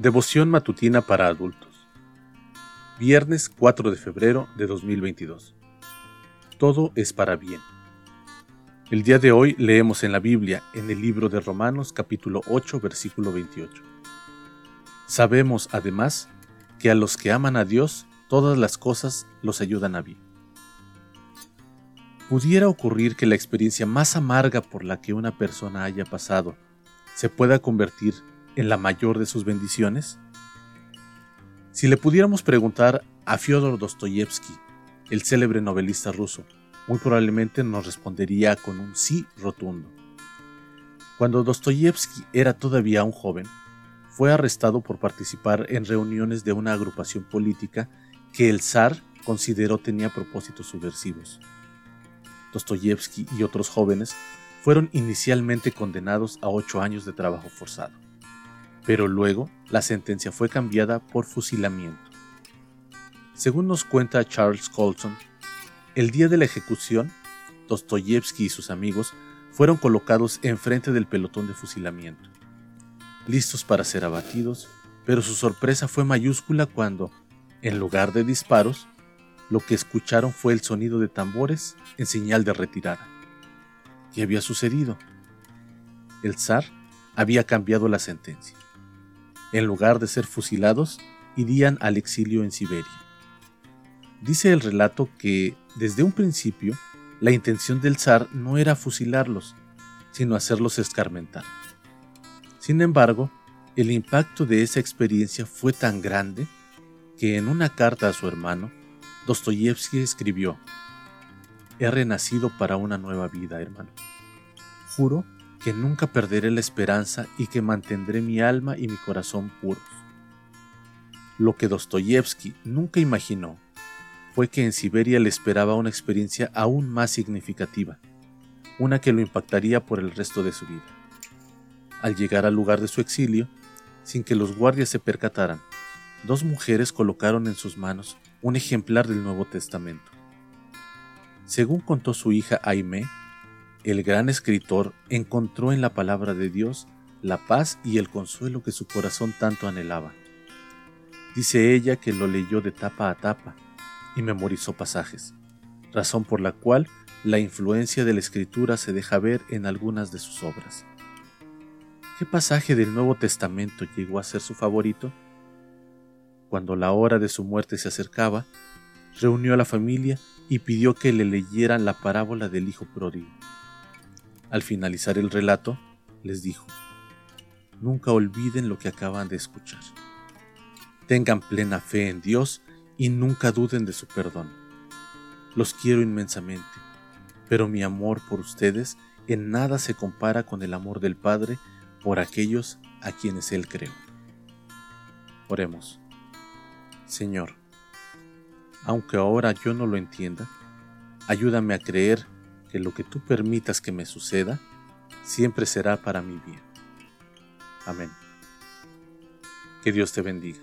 Devoción matutina para adultos. Viernes 4 de febrero de 2022. Todo es para bien. El día de hoy leemos en la Biblia, en el libro de Romanos capítulo 8 versículo 28. Sabemos además que a los que aman a Dios, todas las cosas los ayudan a bien. ¿Pudiera ocurrir que la experiencia más amarga por la que una persona haya pasado se pueda convertir en la mayor de sus bendiciones? Si le pudiéramos preguntar a Fyodor Dostoyevsky, el célebre novelista ruso, muy probablemente nos respondería con un sí rotundo. Cuando Dostoyevsky era todavía un joven, fue arrestado por participar en reuniones de una agrupación política que el zar consideró tenía propósitos subversivos. Dostoyevsky y otros jóvenes fueron inicialmente condenados a ocho años de trabajo forzado pero luego la sentencia fue cambiada por fusilamiento. Según nos cuenta Charles Colson, el día de la ejecución, Dostoyevsky y sus amigos fueron colocados enfrente del pelotón de fusilamiento, listos para ser abatidos, pero su sorpresa fue mayúscula cuando, en lugar de disparos, lo que escucharon fue el sonido de tambores en señal de retirada. ¿Qué había sucedido? El zar había cambiado la sentencia en lugar de ser fusilados, irían al exilio en Siberia. Dice el relato que, desde un principio, la intención del zar no era fusilarlos, sino hacerlos escarmentar. Sin embargo, el impacto de esa experiencia fue tan grande que en una carta a su hermano, Dostoyevsky escribió, He renacido para una nueva vida, hermano. Juro que nunca perderé la esperanza y que mantendré mi alma y mi corazón puros. Lo que Dostoyevsky nunca imaginó fue que en Siberia le esperaba una experiencia aún más significativa, una que lo impactaría por el resto de su vida. Al llegar al lugar de su exilio, sin que los guardias se percataran, dos mujeres colocaron en sus manos un ejemplar del Nuevo Testamento. Según contó su hija Aimé, el gran escritor encontró en la palabra de Dios la paz y el consuelo que su corazón tanto anhelaba. Dice ella que lo leyó de tapa a tapa y memorizó pasajes, razón por la cual la influencia de la escritura se deja ver en algunas de sus obras. ¿Qué pasaje del Nuevo Testamento llegó a ser su favorito? Cuando la hora de su muerte se acercaba, reunió a la familia y pidió que le leyeran la parábola del Hijo Pródigo. Al finalizar el relato, les dijo, Nunca olviden lo que acaban de escuchar. Tengan plena fe en Dios y nunca duden de su perdón. Los quiero inmensamente, pero mi amor por ustedes en nada se compara con el amor del Padre por aquellos a quienes Él creó. Oremos. Señor, aunque ahora yo no lo entienda, ayúdame a creer que lo que tú permitas que me suceda siempre será para mi bien. Amén. Que Dios te bendiga.